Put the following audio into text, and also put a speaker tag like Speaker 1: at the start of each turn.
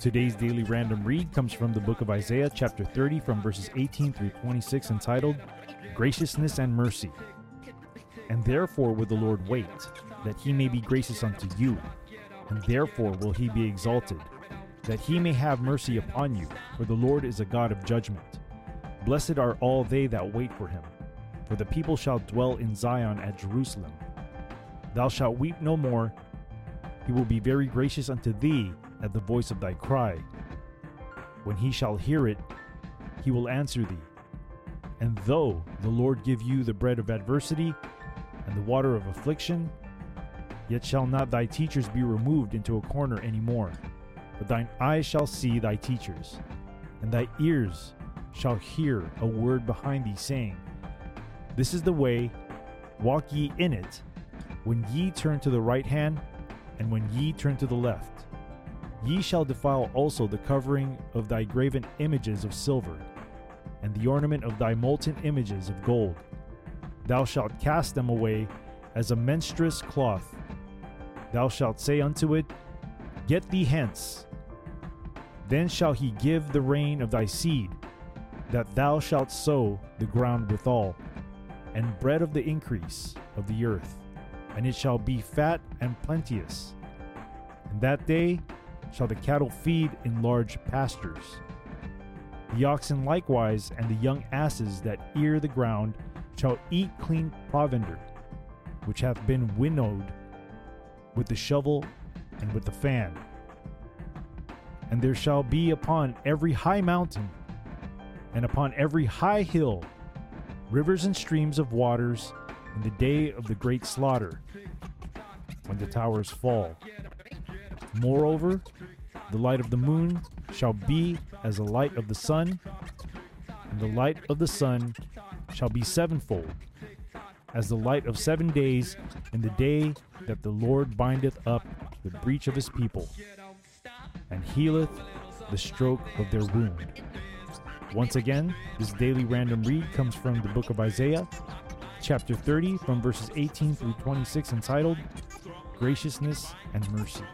Speaker 1: Today's daily random read comes from the book of Isaiah, chapter 30, from verses 18 through 26, entitled Graciousness and Mercy. And therefore will the Lord wait, that he may be gracious unto you, and therefore will he be exalted, that he may have mercy upon you, for the Lord is a God of judgment. Blessed are all they that wait for him, for the people shall dwell in Zion at Jerusalem. Thou shalt weep no more, he will be very gracious unto thee at the voice of thy cry. When he shall hear it, he will answer thee. And though the Lord give you the bread of adversity and the water of affliction, yet shall not thy teachers be removed into a corner any more, but thine eyes shall see thy teachers, and thy ears shall hear a word behind thee saying, This is the way, walk ye in it, when ye turn to the right hand, and when ye turn to the left Ye shall defile also the covering of thy graven images of silver, and the ornament of thy molten images of gold. Thou shalt cast them away as a menstruous cloth. Thou shalt say unto it, Get thee hence. Then shall he give the rain of thy seed, that thou shalt sow the ground withal, and bread of the increase of the earth, and it shall be fat and plenteous. And that day shall the cattle feed in large pastures. The oxen likewise and the young asses that ear the ground shall eat clean provender, which hath been winnowed with the shovel and with the fan. And there shall be upon every high mountain and upon every high hill rivers and streams of waters in the day of the great slaughter, when the towers fall. Moreover, the light of the moon shall be as the light of the sun, and the light of the sun shall be sevenfold, as the light of seven days in the day that the Lord bindeth up the breach of his people, and healeth the stroke of their wound. Once again, this daily random read comes from the book of Isaiah, chapter 30, from verses 18 through 26, entitled Graciousness and Mercy.